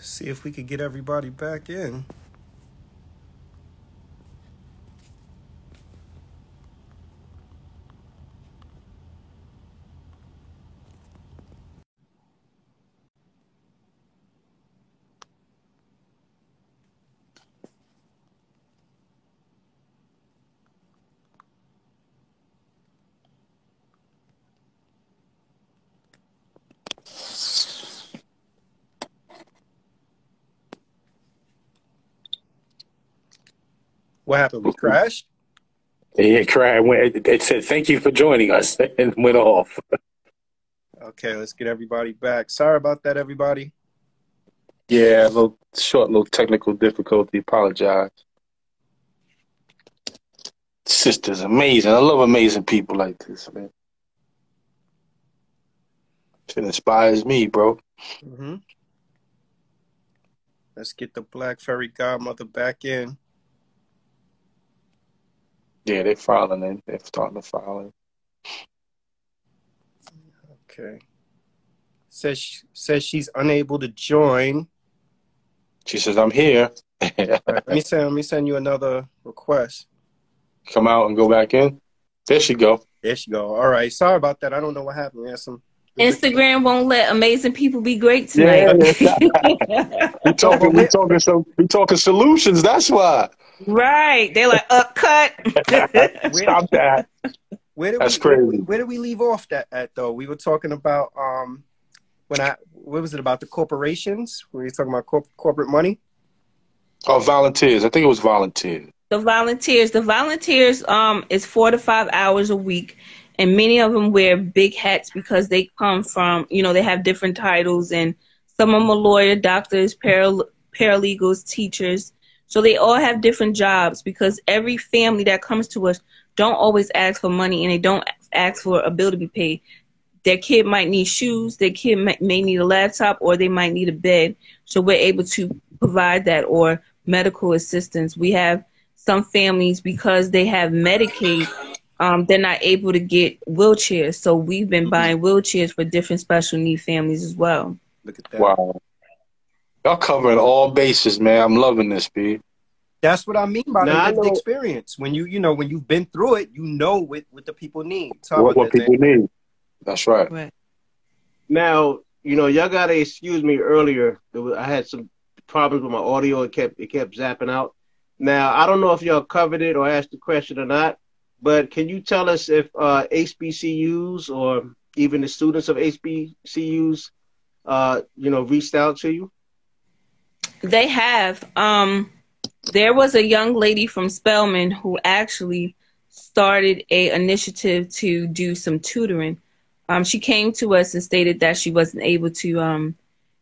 See if we could get everybody back in. What happened? We crashed? Yeah, crashed. It it said, thank you for joining us, and went off. Okay, let's get everybody back. Sorry about that, everybody. Yeah, a little short, little technical difficulty. Apologize. Sister's amazing. I love amazing people like this, man. It inspires me, bro. hmm Let's get the Black Fairy Godmother back in. Yeah, they're filing in. They're starting to file in. Okay. Says she, says she's unable to join. She says, I'm here. All right, let me send let me send you another request. Come out and go back in. There she go. There she go. All right. Sorry about that. I don't know what happened. We had some Instagram won't let amazing people be great Yeah, tonight. we talking, we talking, so we talking solutions. That's why. Right. They're like, uh, cut. Stop that. Where did That's we, crazy. we- Where did we leave off that at though? We were talking about um when I what was it about the corporations? We were talking about corp- corporate money. Oh, volunteers. I think it was volunteers. the volunteers the volunteers um is four to five hours a week and many of them wear big hats because they come from you know they have different titles and some of them are lawyer doctors paral- paralegals teachers so they all have different jobs because every family that comes to us don't always ask for money and they don't ask for a bill to be paid their kid might need shoes their kid may, need a laptop or they might need a bed so we're able to provide that or medical assistance we have some families because they have Medicaid, um, they're not able to get wheelchairs. So we've been buying wheelchairs for different special need families as well. Look at that. Wow. Y'all covering all bases, man. I'm loving this, B. That's what I mean by Now, the lived experience. When you you know when you've been through it, you know what what the people need. Talk What, what people Zane. need. That's right. Right. Now, you know, y'all gotta excuse me earlier. Was, I had some problems with my audio. It kept it kept zapping out. Now, I don't know if y'all covered it or asked the question or not, but can you tell us if uh, HBCUs or even the students of HBCUs, uh, you know, reached out to you? They have. Um, there was a young lady from Spelman who actually started a initiative to do some tutoring. Um, she came to us and stated that she wasn't able to, um,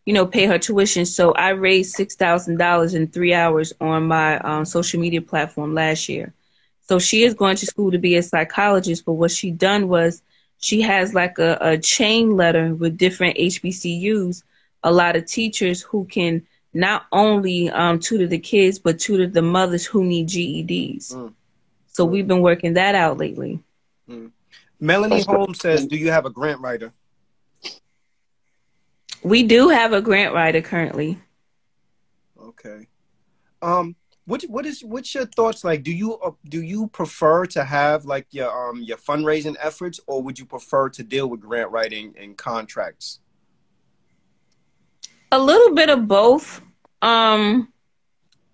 you know, pay her tuition. So I raised six thousand dollars in three hours on my um, social media platform last year. So she is going to school to be a psychologist. But what she done was she has like a, a chain letter with different HBCUs, a lot of teachers who can not only um, tutor the kids, but tutor the mothers who need GEDs. Mm. So we've been working that out lately. Melanie Holmes says, "Do you have a grant writer?" We do have a grant writer currently. Okay. Um, what what is what's your thoughts like? Do you uh, do you prefer to have like your um your fundraising efforts, or would you prefer to deal with grant writing and contracts? A little bit of both. Um,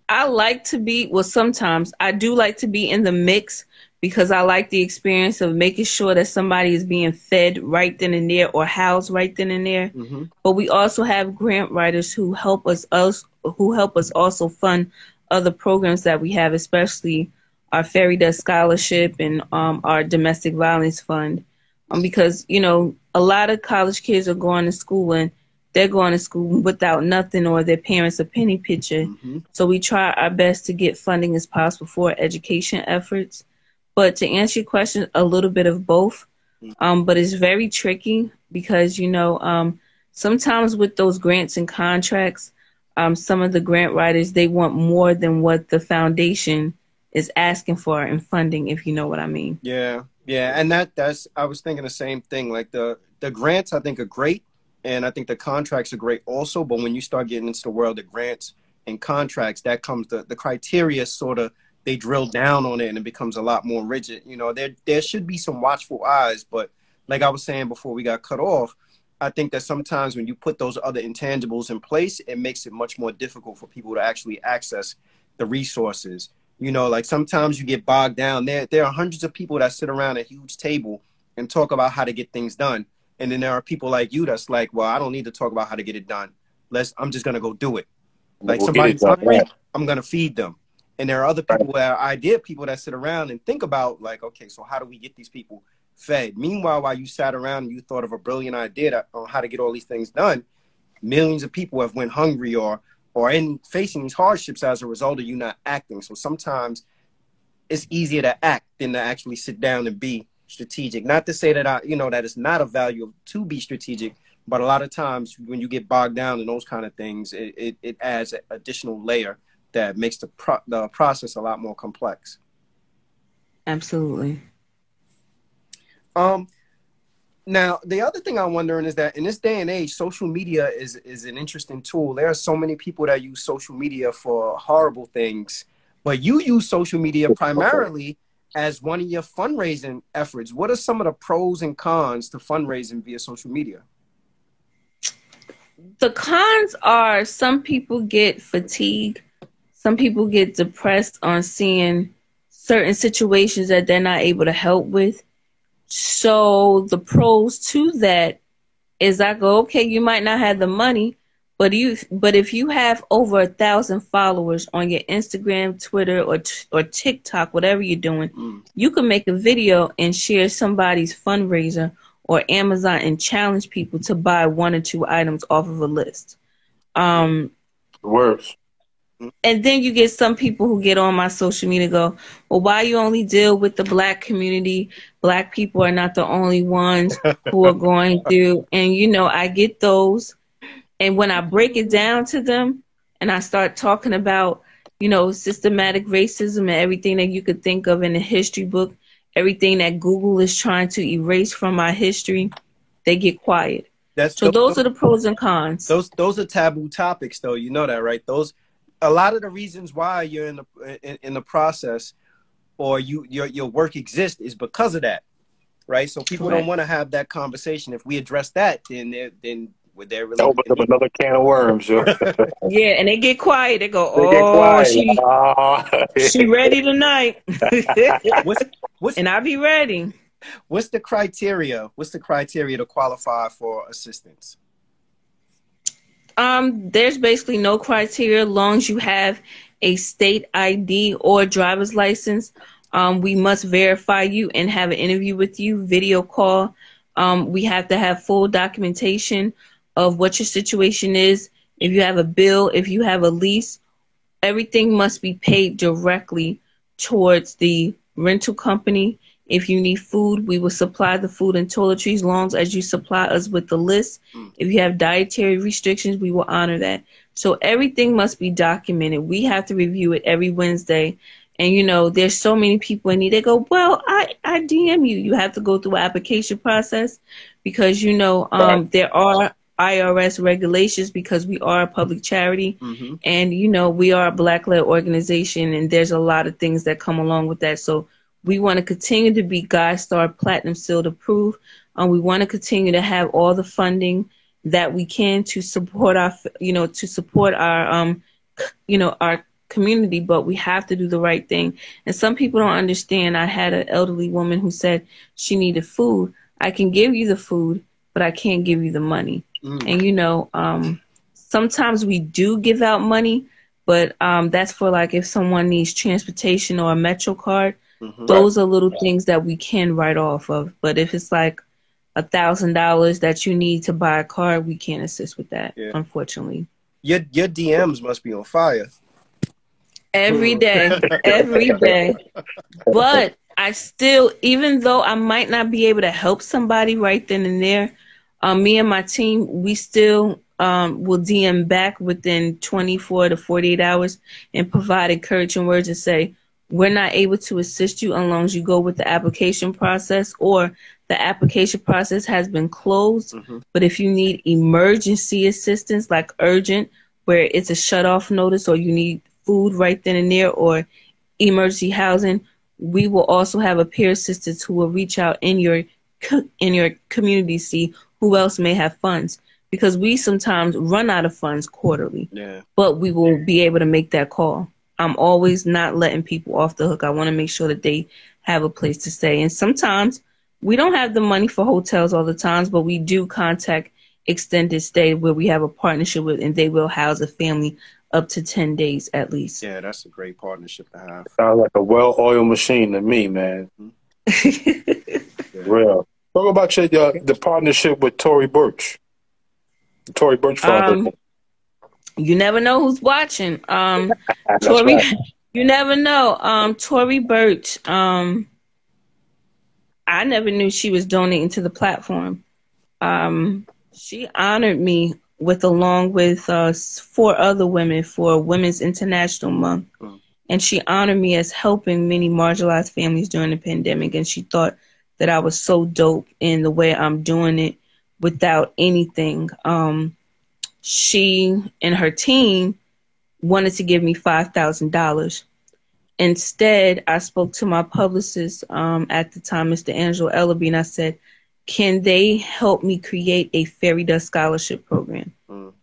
I like to be, well, sometimes I do like to be in the mix because I like the experience of making sure that somebody is being fed right then and there or housed right then and there. Mm-hmm. But we also have grant writers who help us, us who help us also fund other programs that we have, especially our Fairy Dust Scholarship and um, our Domestic Violence Fund. Um, because, you know, a lot of college kids are going to school and they're going to school without nothing or their parents a penny pitcher. Mm-hmm. So we try our best to get funding as possible for education efforts. But to answer your question, a little bit of both. Um, but it's very tricky because, you know, um, sometimes with those grants and contracts, um, some of the grant writers, they want more than what the foundation is asking for in funding, if you know what I mean. Yeah, yeah, and that that's I was thinking the same thing. Like the the grants, I think are great, and I think the contracts are great also. But when you start getting into the world of grants and contracts, that comes the the criteria sort of they drill down on it and it becomes a lot more rigid. You know, there there should be some watchful eyes, but like I was saying before we got cut off, I think that sometimes when you put those other intangibles in place, it makes it much more difficult for people to actually access the resources. You know, like sometimes you get bogged down. There there are hundreds of people that sit around a huge table and talk about how to get things done. And then there are people like you that's like, well, I don't need to talk about how to get it done. Let's I'm just gonna go do it. Like We'll somebody's hungry, right. I'm gonna feed them. And there are other people where idea people that sit around and think about like, okay, so how do we get these people fed? Meanwhile, while you sat around and you thought of a brilliant idea that, on how to get all these things done, millions of people have went hungry or or in facing these hardships as a result of you not acting. So sometimes it's easier to act than to actually sit down and be strategic. Not to say that I, you know, that it's not a value to be strategic, but a lot of times when you get bogged down in those kind of things, it, it, it adds an additional layer that makes the pro- the process a lot more complex. Absolutely. Um, now the other thing I'm wondering is that in this day and age, social media is is an interesting tool. There are so many people that use social media for horrible things, but you use social media primarily as one of your fundraising efforts. What are some of the pros and cons to fundraising via social media? The cons are some people get fatigued, some people get depressed on seeing certain situations that they're not able to help with. So the pros to that is I go, okay, you might not have the money, but you but if you have over a thousand followers on your Instagram, Twitter, or t- or TikTok, whatever you're doing, Mm. you can make a video and share somebody's fundraiser or Amazon and challenge people to buy one or two items off of a list. Um, Worse. and then you get some people who get on my social media go, well, why you only deal with the black community? Black people are not the only ones who are going through. And, you know, I get those. And when I break it down to them and I start talking about, you know, systematic racism and everything that you could think of in the history book, everything that Google is trying to erase from our history, they get quiet. That's So those are the pros and cons. those those are taboo topics though you know that right those a lot of the reasons why you're in the in, in the process or you your your work exists is because of that right so people Correct. don't want to have that conversation if we address that then then would they really Open up another can of worms. Yeah, and they get quiet. They go, get oh, quiet. she Ah. she ready tonight. what's what's and I be ready. what's the criteria what's the criteria to qualify for assistance Um, there's basically no criteria as long as you have a state ID or driver's license. Um, we must verify you and have an interview with you, video call. Um, we have to have full documentation of what your situation is. If you have a bill, if you have a lease, everything must be paid directly towards the rental company. If you need food, we will supply the food and toiletries as long as you supply us with the list. If you have dietary restrictions, we will honor that. So everything must be documented. We have to review it every Wednesday. And you know, there's so many people in need. They go, well, I, I DM you. You have to go through an application process because you know um, there are IRS regulations because we are a public charity. Mm-hmm. and you know we are a black led organization and there's a lot of things that come along with that. So we want to continue to be GuideStar platinum sealed approved. And we want to continue to have all the funding that we can to support our you know to support our um you know our community but we have to do the right thing. And some people don't understand. I had an elderly woman who said she needed food. I can give you the food but i can't give you the money Mm. and you know um sometimes we do give out money but um that's for like if someone needs transportation or a metro card Mhm. those are little things that we can write off of but if it's like a thousand dollars that you need to buy a car we can't assist with that Yeah. unfortunately your your DMs must be on fire every day every day but i still even though i might not be able to help somebody right then and there um, me and my team we still um, will dm back within 24 to 48 hours and provide encouraging words and say we're not able to assist you as long as you go with the application process or the application process has been closed. Mhm. But if you need emergency assistance, like urgent, where it's a shut off notice or you need food right then and there or emergency housing, we will also have a peer assistance who will reach out in your co- in your community see who else may have funds because we sometimes run out of funds quarterly Yeah. but we will be able to make that call. I'm always not letting people off the hook. I want to make sure that they have a place to stay. And sometimes we don't have the money for hotels all the times, but we do contact extended stay where we have a partnership with and they will house a family up to 10 days at least. Yeah, that's a great partnership to have. Sounds like a well-oiled machine to me, man. Mm-hmm. Real. Talk about your, your the partnership with Tory Burch. Tory Burch Foundation. Um, you never know who's watching. Um, That's Tory, right. you never know. Um, Tory Burch. Um, I never knew she was donating to the platform. Um, she honored me with along with uh, s- four other women for Women's International Month, Mm. and she honored me as helping many marginalized families during the pandemic. And she thought that I was so dope in the way I'm doing it without anything. Um, she and her team wanted to give me five thousand dollars. Instead, I spoke to my publicist um, at the time, Mr. Angelo Ellaby, and I said, "Can they help me create a fairy dust scholarship program?"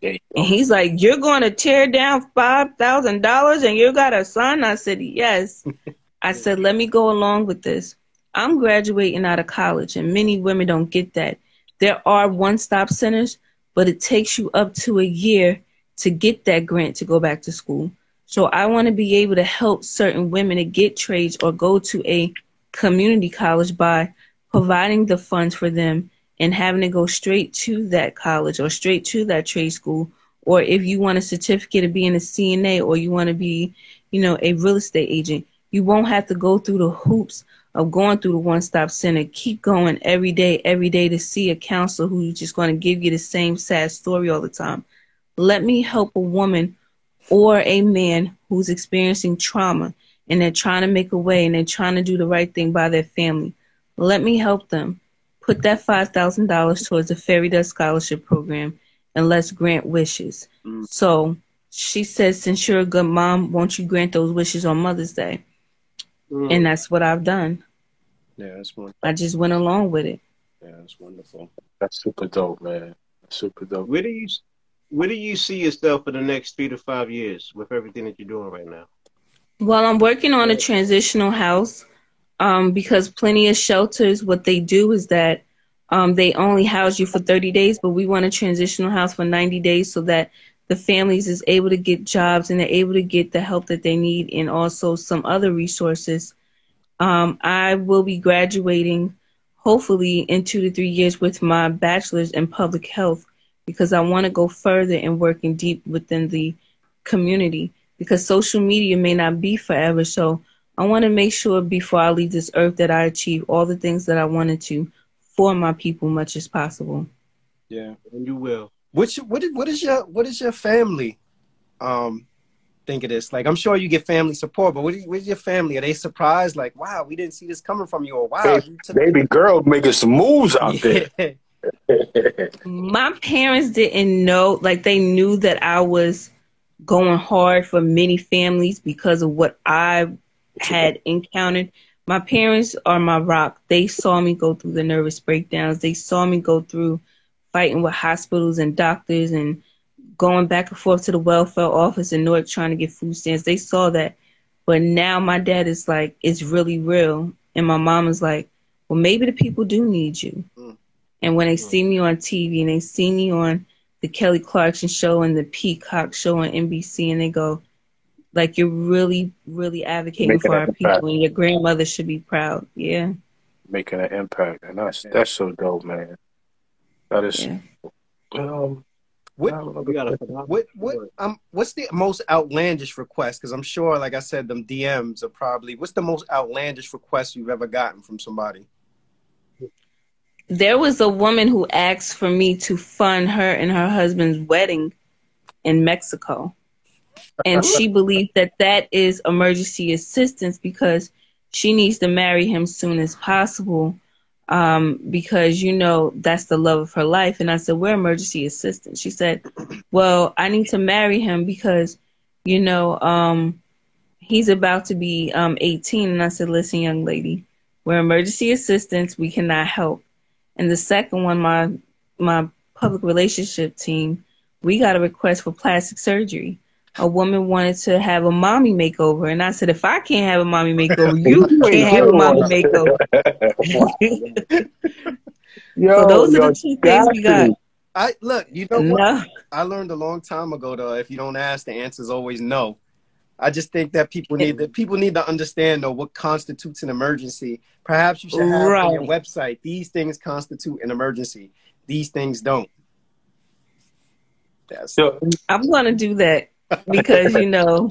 There And he's like, "You're going to tear down five thousand dollars, and you got a son?" I said, "Yes." I said, "Let me go along with this. I'm graduating out of college, and many women don't get that. There are one-stop centers, but it takes you up to a year to get that grant to go back to school. So I want to be able to help certain women to get trades or go to a community college by providing the funds for them and having to go straight to that college or straight to that trade school. Or if you want a certificate of being a CNA or you want to be, you know, a real estate agent, you won't have to go through the hoops of going through the one stop center. Keep going every day, every day to see a counselor who's just going to give you the same sad story all the time. Let me help a woman or a man who's experiencing trauma and they're trying to make a way and they're trying to do the right thing by their family. Let me help them. Put that $5,000 towards the Fairy Dust Scholarship Program and let's grant wishes. Mm. So she says, since you're a good mom, won't you grant those wishes on Mother's Day? Mm. And that's what I've done. Yeah, that's wonderful. I just went along with it. Yeah, that's wonderful. That's super dope, man. That's super dope. Where do you where do you see yourself for the next three to five years with everything that you're doing right now? Well, I'm working on a transitional house um, because plenty of shelters, what they do is that um, they only house you for 30 days, but we want a transitional house for 90 days so that the families is able to get jobs and they're able to get the help that they need and also some other resources. Um, I will be graduating hopefully in two to three years with my bachelor's in public health because I want to go further and working deep within the community because social media may not be forever. So I want to make sure before I leave this earth that I achieve all the things that I wanted to for my people much as possible. Yeah. And you will. Which what is what is your what is your family um think of this? Like I'm sure you get family support, but what is, what is your family? Are they surprised? Like, wow, we didn't see this coming from you, or wow, Baby, you took baby girl making some moves out there. My parents didn't know, like they knew that I was going hard for many families because of what I had encountered. My parents are my rock. They saw me go through the nervous breakdowns. They saw me go through fighting with hospitals and doctors and going back and forth to the welfare office in Newark trying to get food stamps. They saw that. But now my dad is like, it's really real. And my mom is like, well, maybe the people do need you. Mm. And when they see me on TV and they see me on the Kelly Clarkson show and the Peacock show on NBC, and they go, like, you're really, really advocating Making for our impact. people, and your grandmother should be proud. Yeah. making an impact, and that's that's so dope, man. That is. Yeah. Um, What I don't know. You got a phenomenal what what um what's the most outlandish request? Because I'm sure, like I said, them DMs are probably what's the most outlandish request you've ever gotten from somebody? There was a woman who asked for me to fund her and her husband's wedding in Mexico. And she believed that that is emergency assistance because she needs to marry him soon as possible. Um, because you know that's the love of her life. And I said, we're emergency assistants. She said, well, I need to marry him because, you know, um, he's about to be um, 18. And I said, listen, young lady, we're emergency assistants. We cannot help. And the second one, my my public relationship team, we got a request for plastic surgery. A woman wanted to have a mommy makeover, and I said, if I can't have a mommy makeover, you can't have a mommy makeover. Yo, so those yo, are the two things we got. I look, you know what? No. I learned a long time ago though, if you don't ask, the answer is always no. I just think that people need to people need to understand though what constitutes an emergency. Perhaps you should have on your website these things constitute an emergency. These things don't. That's Yo, I'm gonna do that because you know,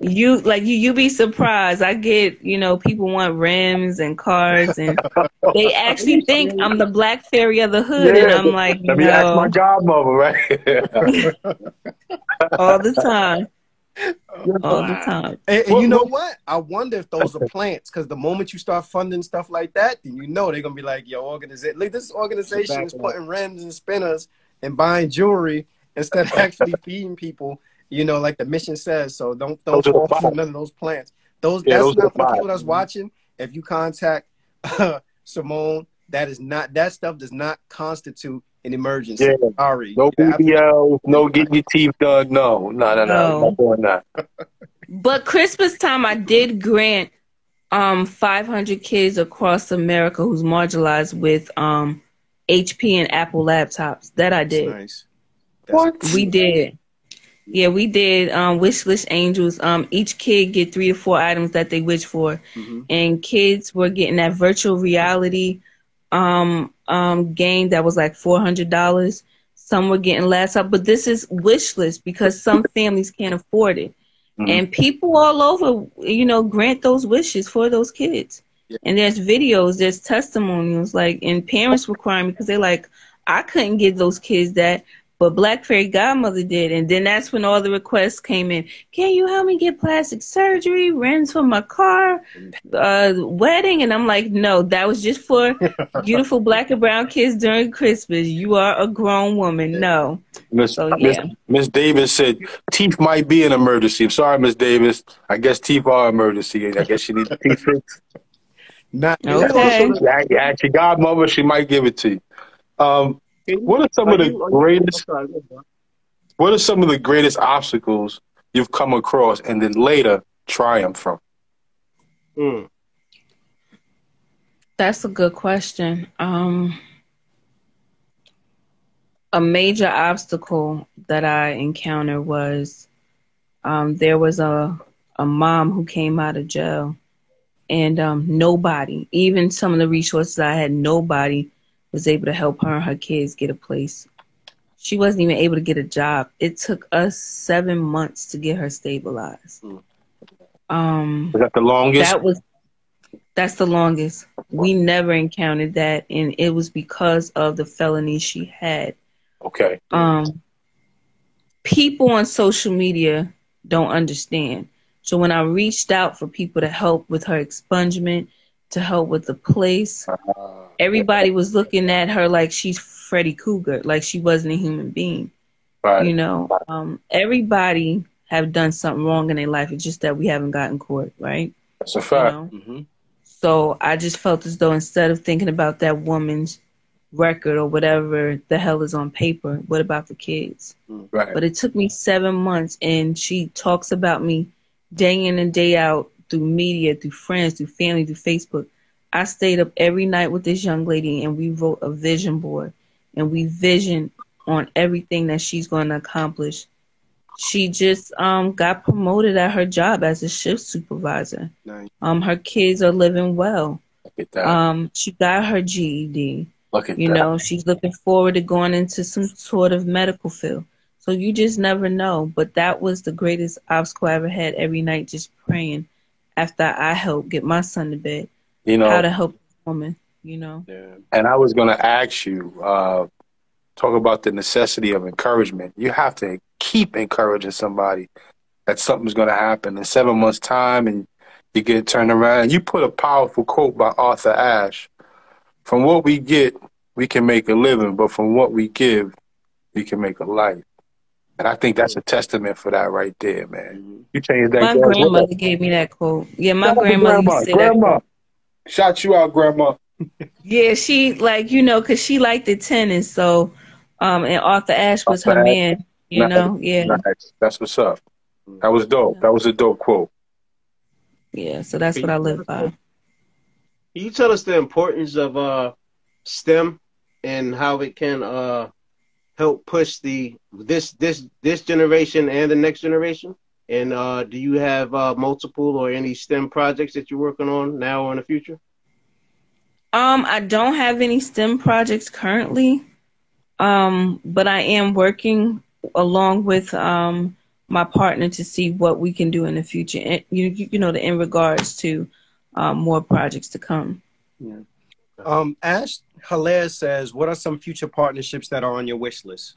you like you you be surprised. I get you know people want rims and cars, and they actually think I'm the Black Fairy of the hood, and I'm like let me ask my no, godmother, right? all the time, all the time. And, and What- you know what- what? I wonder if those are plants because the moment you start funding stuff like that, then you know they're gonna be like, "Yo, organization, look, this organization is putting rims and spinners and buying jewelry instead of actually feeding people." You know, like the mission says. So don't don't Those are fall for none of those plants. Those Yeah, that's those not for people that's watching. If you contact Simone, that is not that stuff does not constitute an emergency. Yeah. Sorry, No You're absolutely- BBL, no getting your teeth done. No, no, no, no. No. I'm not doing that. But Christmas time, I did grant um 500 kids across America who's marginalized with um HP and Apple laptops. That I did. Nice. That's- What? We did. Yeah, we did um wish list angels. Um each kid get three to four items that they wish for. Mhm. And kids were getting that virtual reality um um game that was like four hundred dollars. Some were getting laptop, but this is wish list because some families can't afford it. Mhm. And people all over, you know, grant those wishes for those kids. Yeah. And there's videos, there's testimonials, like, and parents were crying because they're like, I couldn't give those kids that, but Black Fairy Godmother did. And then that's when all the requests came in. Can you help me get plastic surgery, rents for my car, uh, wedding? And I'm like, no, that was just for beautiful black and brown kids during Christmas. You are a grown woman. No. Miss So, Miss yeah. Miss Davis said teeth might be an emergency. I'm sorry, Miss Davis. I guess teeth are an emergency. I guess you need the teeth fixed. Not Okay. Yeah, yeah, ask your godmother, she might give it to you. Um, you- what are some are of the you- are you- greatest? I'm sorry, go ahead. What are some of the greatest obstacles you've come across and then later triumph from? Mm. That's a good question. Um, a major obstacle that I encountered was um, there was a a mom who came out of jail, and um, nobody, even some of the resources I had, nobody was able to help her and her kids get a place. She wasn't even able to get a job. It took us seven months to get her stabilized. Mm. Um, Is that the longest? that was that's the longest. We never encountered that, and it was because of the felony she had. okay. Um, people on social media don't understand. So when I reached out for people to help with her expungement, to help with the place, everybody was looking at her like she's Freddy Krueger, like she wasn't a human being. Right. You know, um, everybody have done something wrong in their life. It's just that we haven't gotten caught, right? That's a You fact. know? hmm So I just felt as though instead of thinking about that woman's record or whatever the hell is on paper, what about the kids? Right. But it took me seven months, and she talks about me day in and day out through media, through friends, through family, through Facebook. I stayed up every night with this young lady, and we wrote a vision board, and we visioned on everything that she's going to accomplish. She just um, got promoted at her job as a shift supervisor. Nice. Um, her kids are living well. Look at that. Um, she got her GED. Look at You that. know, she's looking forward to going into some sort of medical field. So you just never know. But that was the greatest obstacle I ever had every night, just praying after I helped get my son to bed, you know, how to help this woman, you know. Yeah. and I was going to ask you, uh, talk about the necessity of encouragement. You have to keep encouraging somebody that something's going to happen in seven months' time, and you get turned around. And you put a powerful quote by Arthur Ashe. from what we get, we can make a living, but from what we give, we can make a life. And I think that's a testament for that right there, man. Mm-hmm. You changed that. My grandmother gave me that quote. Yeah, my Shout out to grandmother grandma. used to say that grandma. Quote. Shout you out, grandma. Yeah, she like you know, cause she liked the tennis. So, um, and Arthur Ashe was her Ashe. man. You Nice. know, yeah, Nice. That's what's up. That was dope. That was a dope quote. yeah. So that's what I live by. Can you tell us the importance of uh, STEM and how it can uh, help push the this this this generation and the next generation? And uh, do you have uh, multiple or any STEM projects that you're working on now or in the future? Um, I don't have any STEM projects currently, um, but I am working along with um, my partner to see what we can do in the future. And, you, you know, in regards to um, more projects to come. Yeah. Um, Ash Hilaire says, "What are some future partnerships that are on your wish list?"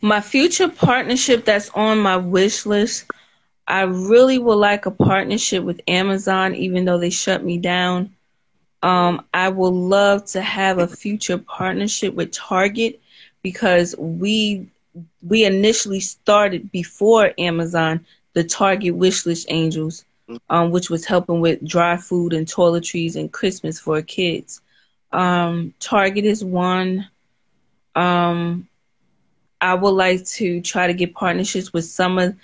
My future partnership that's on my wish list, I really would like a partnership with Amazon, even though they shut me down. Um, I would love to have a future partnership with Target because we we initially started before Amazon the Target Wish List Angels, um, which was helping with dry food and toiletries and Christmas for kids. Um, Target is one. Um, I would like to try to get partnerships with some of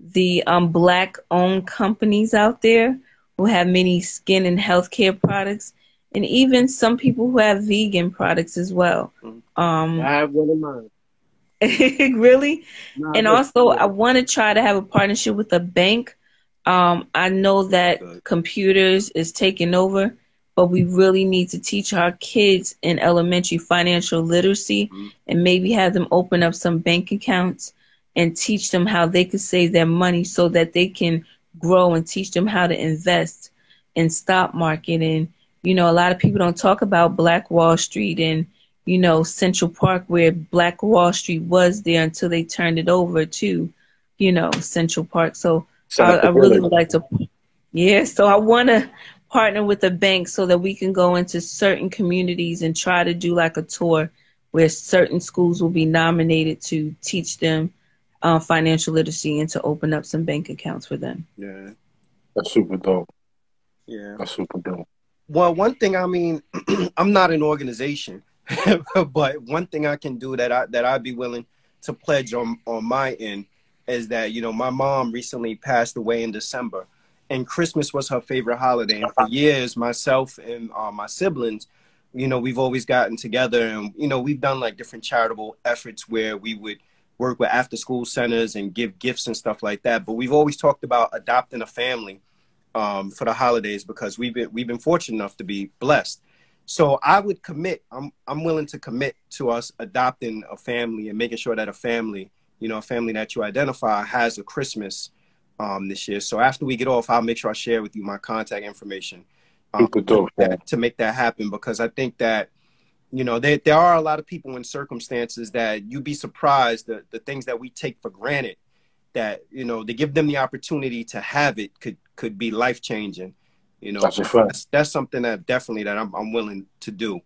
the um, black owned companies out there who have many skin and healthcare products, and even some people who have vegan products as well. Um, I have one in mind. really? No, and also, I want to try to have a partnership with a bank. Um, I know that computers is taking over, but we really need to teach our kids in elementary financial literacy Mhm. and maybe have them open up some bank accounts and teach them how they could save their money so that they can grow and teach them how to invest in stock market. And, you know, a lot of people don't talk about Black Wall Street and, you know, Central Park where Black Wall Street was there until they turned it over to, you know, Central Park. So I, I really would like to, yeah. So I want to partner with a bank so that we can go into certain communities and try to do like a tour where certain schools will be nominated to teach them uh, financial literacy and to open up some bank accounts for them. Yeah, That's super dope. yeah. That's super dope. Well, one thing I mean, I'm not an organization, but one thing I can do that I that I'd be willing to pledge on on my end is that you know my mom recently passed away in December, and Christmas was her favorite holiday. And for years, myself and uh, my siblings, you know, we've always gotten together, and you know, we've done like different charitable efforts where we would work with after school centers and give gifts and stuff like that. But we've always talked about adopting a family um, for the holidays because we've been we've been fortunate enough to be blessed. So I would commit. I'm I'm willing to commit to us adopting a family and making sure that a family, you know, a family that you identify has a Christmas um, this year. So after we get off, I'll make sure I share with you my contact information um, Super dope, that- to make that happen because I think that you know there there are a lot of people in circumstances that you'd be surprised the the things that we take for granted that you know to give them the opportunity to have it could could be life changing. You know, That's a fact. that's, that's something that definitely that I'm I'm willing to do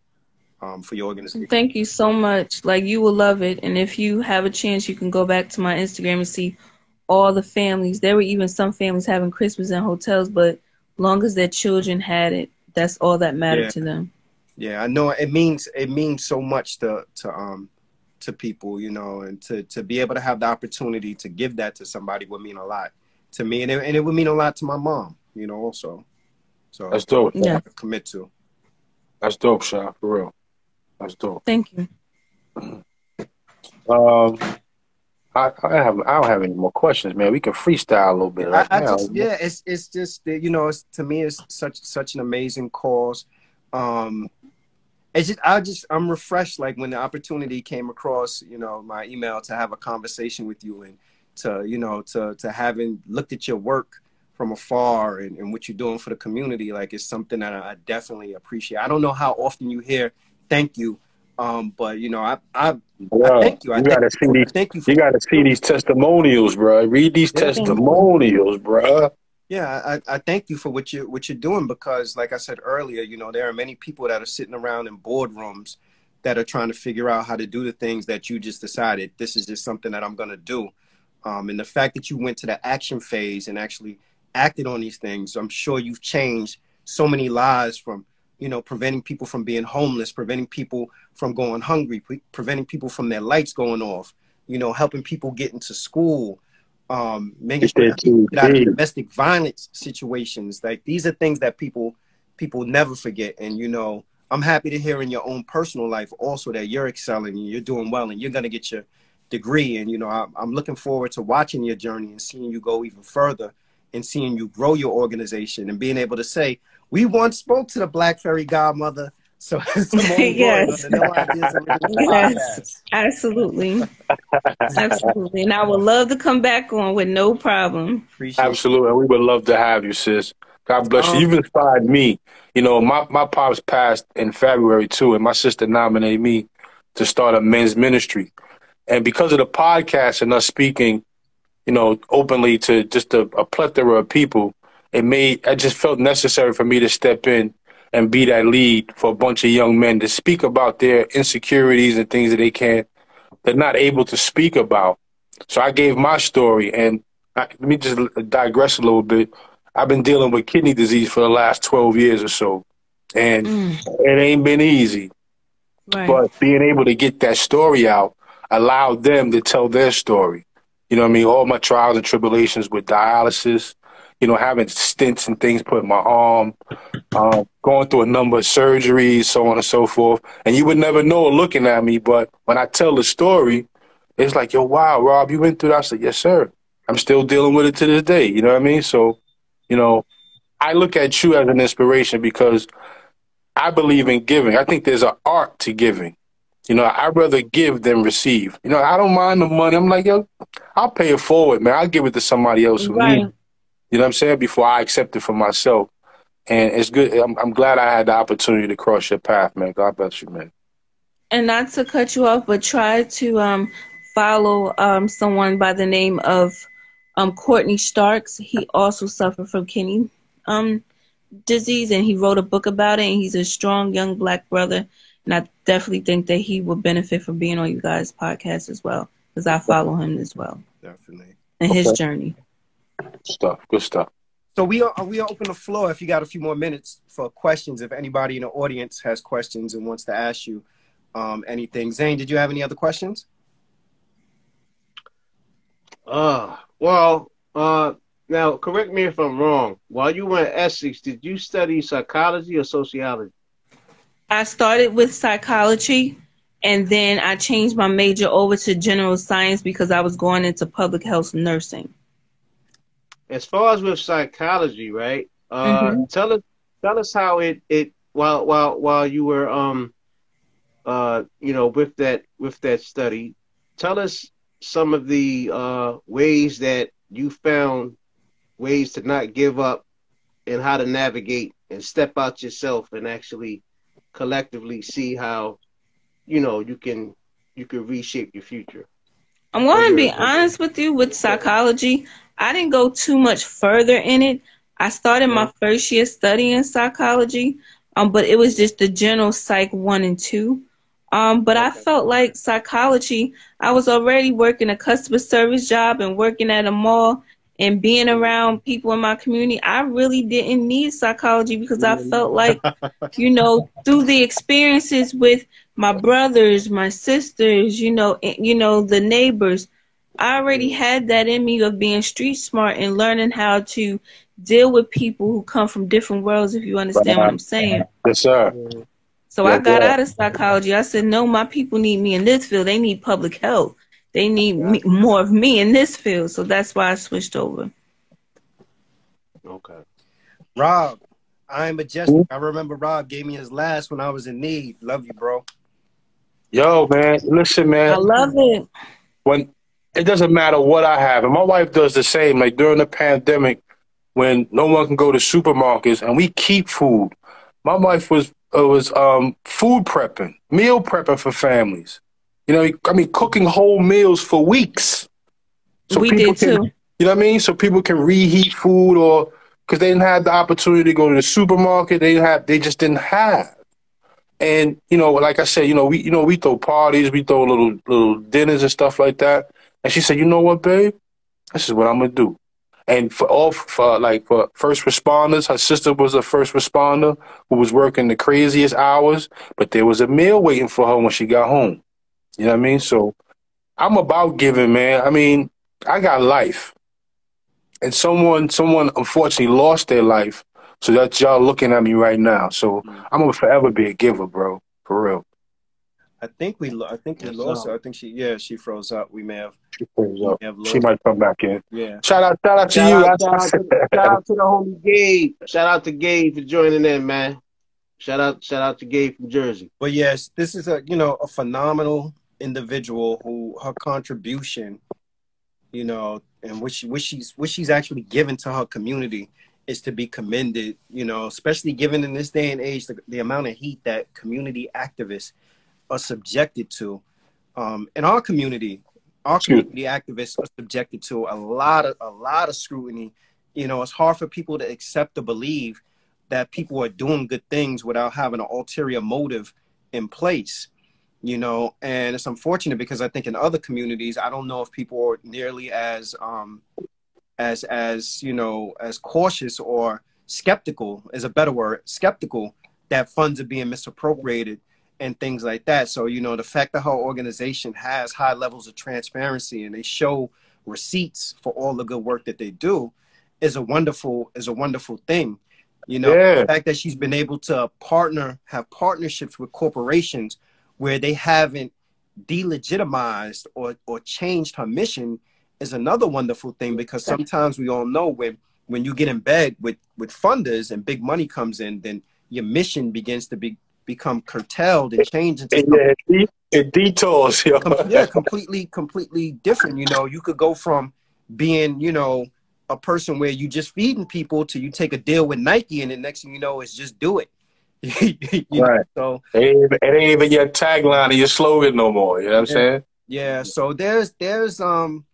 um, for your organization. Thank you so much. Like you will love it. And if you have a chance, you can go back to my Instagram and see all the families. There were even some families having Christmas in hotels, but long as their children had it, that's all that mattered Yeah. to them. Yeah, I know it means it means so much to to um to people, you know, and to to be able to have the opportunity to give that to somebody would mean a lot to me, and it, and it would mean a lot to my mom, you know, also. So That's dope. Yeah. I commit to. That's dope, Sha, for real. That's dope. Thank you. Um, I, I have I don't have any more questions, man. We can freestyle a little bit right I now. just yeah, it's it's just you know, it's, to me, it's such such an amazing cause. Um, it's just I just I'm refreshed like when the opportunity came across, you know, my email to have a conversation with you and to you know to to having looked at your work from afar and, and what you're doing for the community, like it's something that I definitely appreciate. I don't know how often you hear thank you, um, but you know, I I, I thank you. I you thank gotta see these. Thank you You gotta see these testimonials, bro. Read these Yeah. testimonials, bro. Yeah, I, I thank you for what you what you're doing because, like I said earlier, you know there are many people that are sitting around in boardrooms that are trying to figure out how to do the things that you just decided this is just something that I'm going to do. Um, and the fact that you went to the action phase and actually acted on these things, I'm sure you've changed so many lives from you know preventing people from being homeless, preventing people from going hungry, pre- preventing people from their lights going off, you know, helping people get into school um, making sure get out of domestic violence situations. Like these are things that people people never forget. And you know, I'm happy to hear in your own personal life also that you're excelling and you're doing well and you're gonna get your degree. And you know, I'm, I'm looking forward to watching your journey and seeing you go even further and seeing you grow your organization and being able to say, we once spoke to the Black Fairy Godmother so yes. yes, absolutely, absolutely, and I would love to come back on with no problem. Appreciate absolutely, we would love to have you, sis. God bless um, you. You've inspired me. You know, my my pops passed in February too, and my sister nominated me to start a men's ministry, and because of the podcast and us speaking, you know, openly to just a, a plethora of people, it made I just felt necessary for me to step in and be that lead for a bunch of young men to speak about their insecurities and things that they can't, they're not able to speak about. So I gave my story, and I, let me just digress a little bit. I've been dealing with kidney disease for the last 12 years or so, and mm. it ain't been easy. Right. But being able to get that story out allowed them to tell their story. You know what I mean? All my trials and tribulations with dialysis, you know, having stents and things put in my arm, um, going through a number of surgeries, so on and so forth. And you would never know looking at me, but when I tell the story, it's like, yo, wow, Rob, you went through that. I said, yes, sir. I'm still dealing with it to this day. You know what I mean? So, you know, I look at you as an inspiration because I believe in giving. I think there's an art to giving. You know, I'd rather give than receive. You know, I don't mind the money. I'm like, yo, I'll pay it forward, man. I'll give it to somebody else who right. needs you know what I'm saying? Before I accept it for myself. And it's good. I'm, I'm glad I had the opportunity to cross your path, man. God bless you, man. And not to cut you off, but try to um, follow um, someone by the name of um, Courtney Starks. He also suffered from kidney um, disease, and he wrote a book about it. And he's a strong young black brother, and I definitely think that he would benefit from being on you guys' podcast as well, because I follow him as well. Definitely. And okay. his journey stuff. Good stuff. So we are we are open the floor if you got a few more minutes for questions. If anybody in the audience has questions and wants to ask you um, anything, Zane, did you have any other questions? Uh, well, uh, now correct me if I'm wrong. While you were at Essex, did you study psychology or sociology? I started with psychology, and then I changed my major over to general science because I was going into public health nursing as far as with psychology, right? Uh, mm-hmm. Tell us, tell us how it it while while while you were um uh you know with that with that study, tell us some of the uh ways that you found ways to not give up and how to navigate and step out yourself and actually collectively see how you know you can you can reshape your future. I'm going to be honest with you with psychology. I didn't go too much further in it. I started my first year studying psychology, um, but it was just the general psych one and two. Um, but I felt like psychology, I was already working a customer service job and working at a mall and being around people in my community. I really didn't need psychology because I felt like, you know, through the experiences with my brothers, my sisters, you know, you know, the neighbors, I already had that in me of being street smart and learning how to deal with people who come from different worlds, if you understand what I'm saying. Yes, sir. So I got out of psychology. I said, no, my people need me in this field. They need public health. They need me, more of me in this field. So that's why I switched over. Okay. Rob, I'm majestic. Hmm? I remember Rob gave me his last when I was in need. Love you, bro. Yo, man. Listen, man. I love it. When it doesn't matter what I have. And my wife does the same. Like during the pandemic, when no one can go to supermarkets and we keep food, my wife was uh, was um, food prepping, meal prepping for families. You know, I mean, cooking whole meals for weeks. So we did can, too. You know what I mean? So people can reheat food or because they didn't have the opportunity to go to the supermarket. They have they just didn't have. And you know, like I said, you know, we you know we throw parties, we throw little little dinners and stuff like that. And she said, you know what, babe, this is what I'm gonna do. And for all for like for first responders, her sister was a first responder who was working the craziest hours, but there was a meal waiting for her when she got home. You know what I mean? So I'm about giving, man. I mean, I got life. And someone someone unfortunately lost their life so that's y'all looking at me right now. So mm-hmm. I'm gonna forever be a giver, bro. For real. I think we, I think we lost her. I think she, yeah, she froze up. We may have. She froze up. Have She might come back in. Yeah. Shout out, shout out to shout you. Out, shout, out to, shout out to the homie Gabe. Shout out to Gabe for joining in, man. Shout out, shout out to Gabe from Jersey. But yes, this is a you know a phenomenal individual who her contribution, you know, and what she what she's what she's actually given to her community is to be commended, you know, especially given in this day and age the, the amount of heat that community activists are subjected to. Um, in our community, our community activists are subjected to a lot of a lot of scrutiny. You know, it's hard for people to accept or believe that people are doing good things without having an ulterior motive in place. You know, and it's unfortunate because I think in other communities, I don't know if people are nearly as um, as as you know as cautious or skeptical is a better word skeptical that funds are being misappropriated and things like that. So you know the fact that her organization has high levels of transparency and they show receipts for all the good work that they do is a wonderful is a wonderful thing. You know yeah. the fact that she's been able to partner have partnerships with corporations where they haven't delegitimized or or changed her mission is another wonderful thing because sometimes we all know when when you get in bed with with funders and big money comes in, then your mission begins to be become curtailed and change into yeah, it detours. Yeah. Com- yeah, completely, completely different. You know, you could go from being, you know, a person where you just feeding people to you take a deal with Nike and the next thing you know is just do it. right. Know? So it ain't, it ain't, even your tagline or your slogan no more. You know what I'm yeah, saying? Yeah. So there's there's um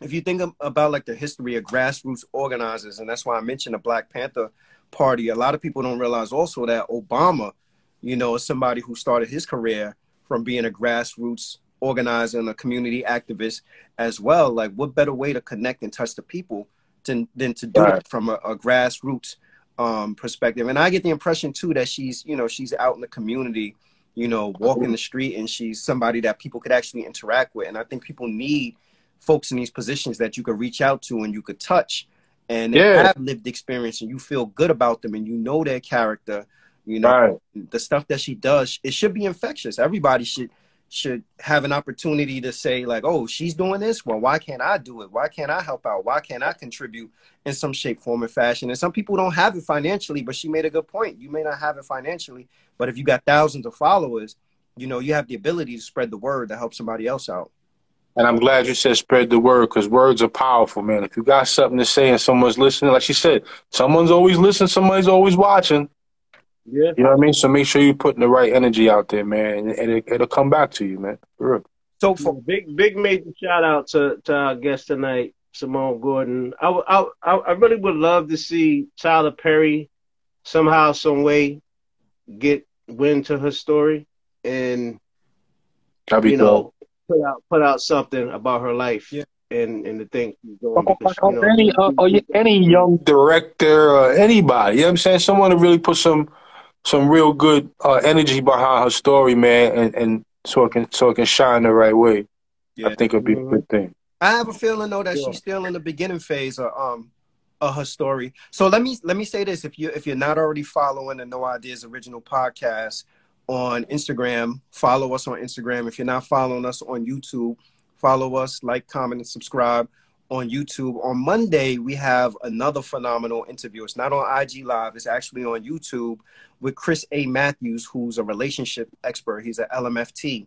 if you think about like the history of grassroots organizers, and that's why I mentioned the Black Panther Party, a lot of people don't realize also that Obama, you know, is somebody who started his career from being a grassroots organizer and a community activist as well. Like, what better way to connect and touch the people than, than to do right. it from a, a grassroots um, perspective? And I get the impression too that she's, you know, she's out in the community, you know, walking the street, and she's somebody that people could actually interact with. And I think people need folks in these positions that you could reach out to and you could touch and they yeah. have lived experience and you feel good about them and you know their character you know right. the stuff that she does it should be infectious. Everybody should should have an opportunity to say like oh she's doing this. Well why can't i do it? Why can't i help out? Why can't i contribute in some shape form or fashion? And some people don't have it financially but she made a good point. You may not have it financially but if you got thousands of followers you know you have the ability to spread the word to help somebody else out. And I'm glad you said spread the word because words are powerful, man. If you got something to say and someone's listening, like she said, someone's always listening, somebody's always watching. Yeah. You know what I mean? So make sure you're putting the right energy out there, man, and it, will come back to you, man. For real. So for big, big major shout out to, to our guest tonight, Simone Gordon. I, I, I really would love to see Tyler Perry somehow, some way get wind to her story and That'd be you know, put out put out something about her life yeah. and and the things she's doing. Because, you know, any uh, any young director or anybody, you know what I'm saying? Someone to really put some some real good uh, energy behind her story, man, and, and so it can so it can shine the right way. Yeah. I think it'd be mm-hmm. a good thing. I have a feeling though that yeah. she's still in the beginning phase of um of her story. So let me let me say this: if you if you're not already following the No Ideas original podcast, on Instagram. Follow us on Instagram. If you're not following us on YouTube, follow us, like, comment, and subscribe on YouTube. On Monday, we have another phenomenal interview. It's not on IG Live, it's actually on YouTube with Chris A. Matthews, who's a relationship expert. He's an LMFT.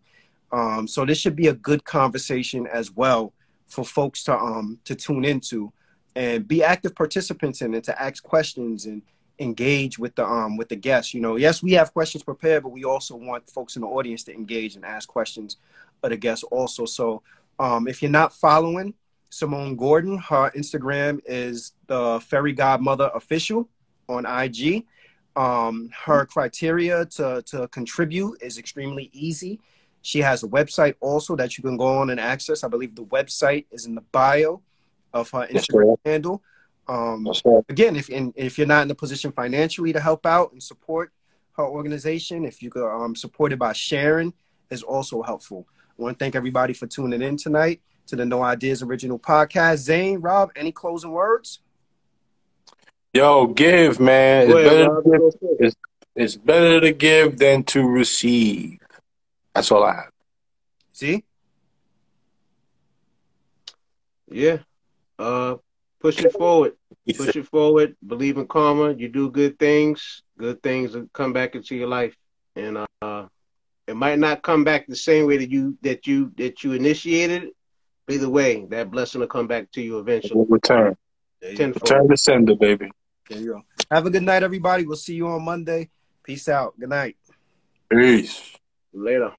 Um, so this should be a good conversation as well for folks to um to tune into and be active participants in and to ask questions and engage with the um with the guests. You know, yes, we have questions prepared, but we also want folks in the audience to engage and ask questions of the guests also. So um if you're not following, Simone Gordon. Her Instagram is the Fairy Godmother Official on IG. Um, her criteria to, to contribute is extremely easy. She has a website also that you can go on and access. I believe the website is in the bio of her Instagram handle. Um, again, if in, if you're not in a position financially to help out and support her organization, if you could um, support it by sharing, is also helpful. I want to thank everybody for tuning in tonight to the No Ideas Original Podcast. Zane, Rob, any closing words? Yo, give, man. It's, ahead, better, give, it's, it's better to give than to receive. That's all I have. See? Yeah. Uh, push it forward. Push it forward. Believe in karma. You do good things. Good things will come back into your life, and uh, it might not come back the same way that you that you that you initiated. Either way, that blessing will come back to you eventually. Return. Return to sender, baby. There you go. Have a good night, everybody. We'll see you on Monday. Peace out. Good night. Peace. Later.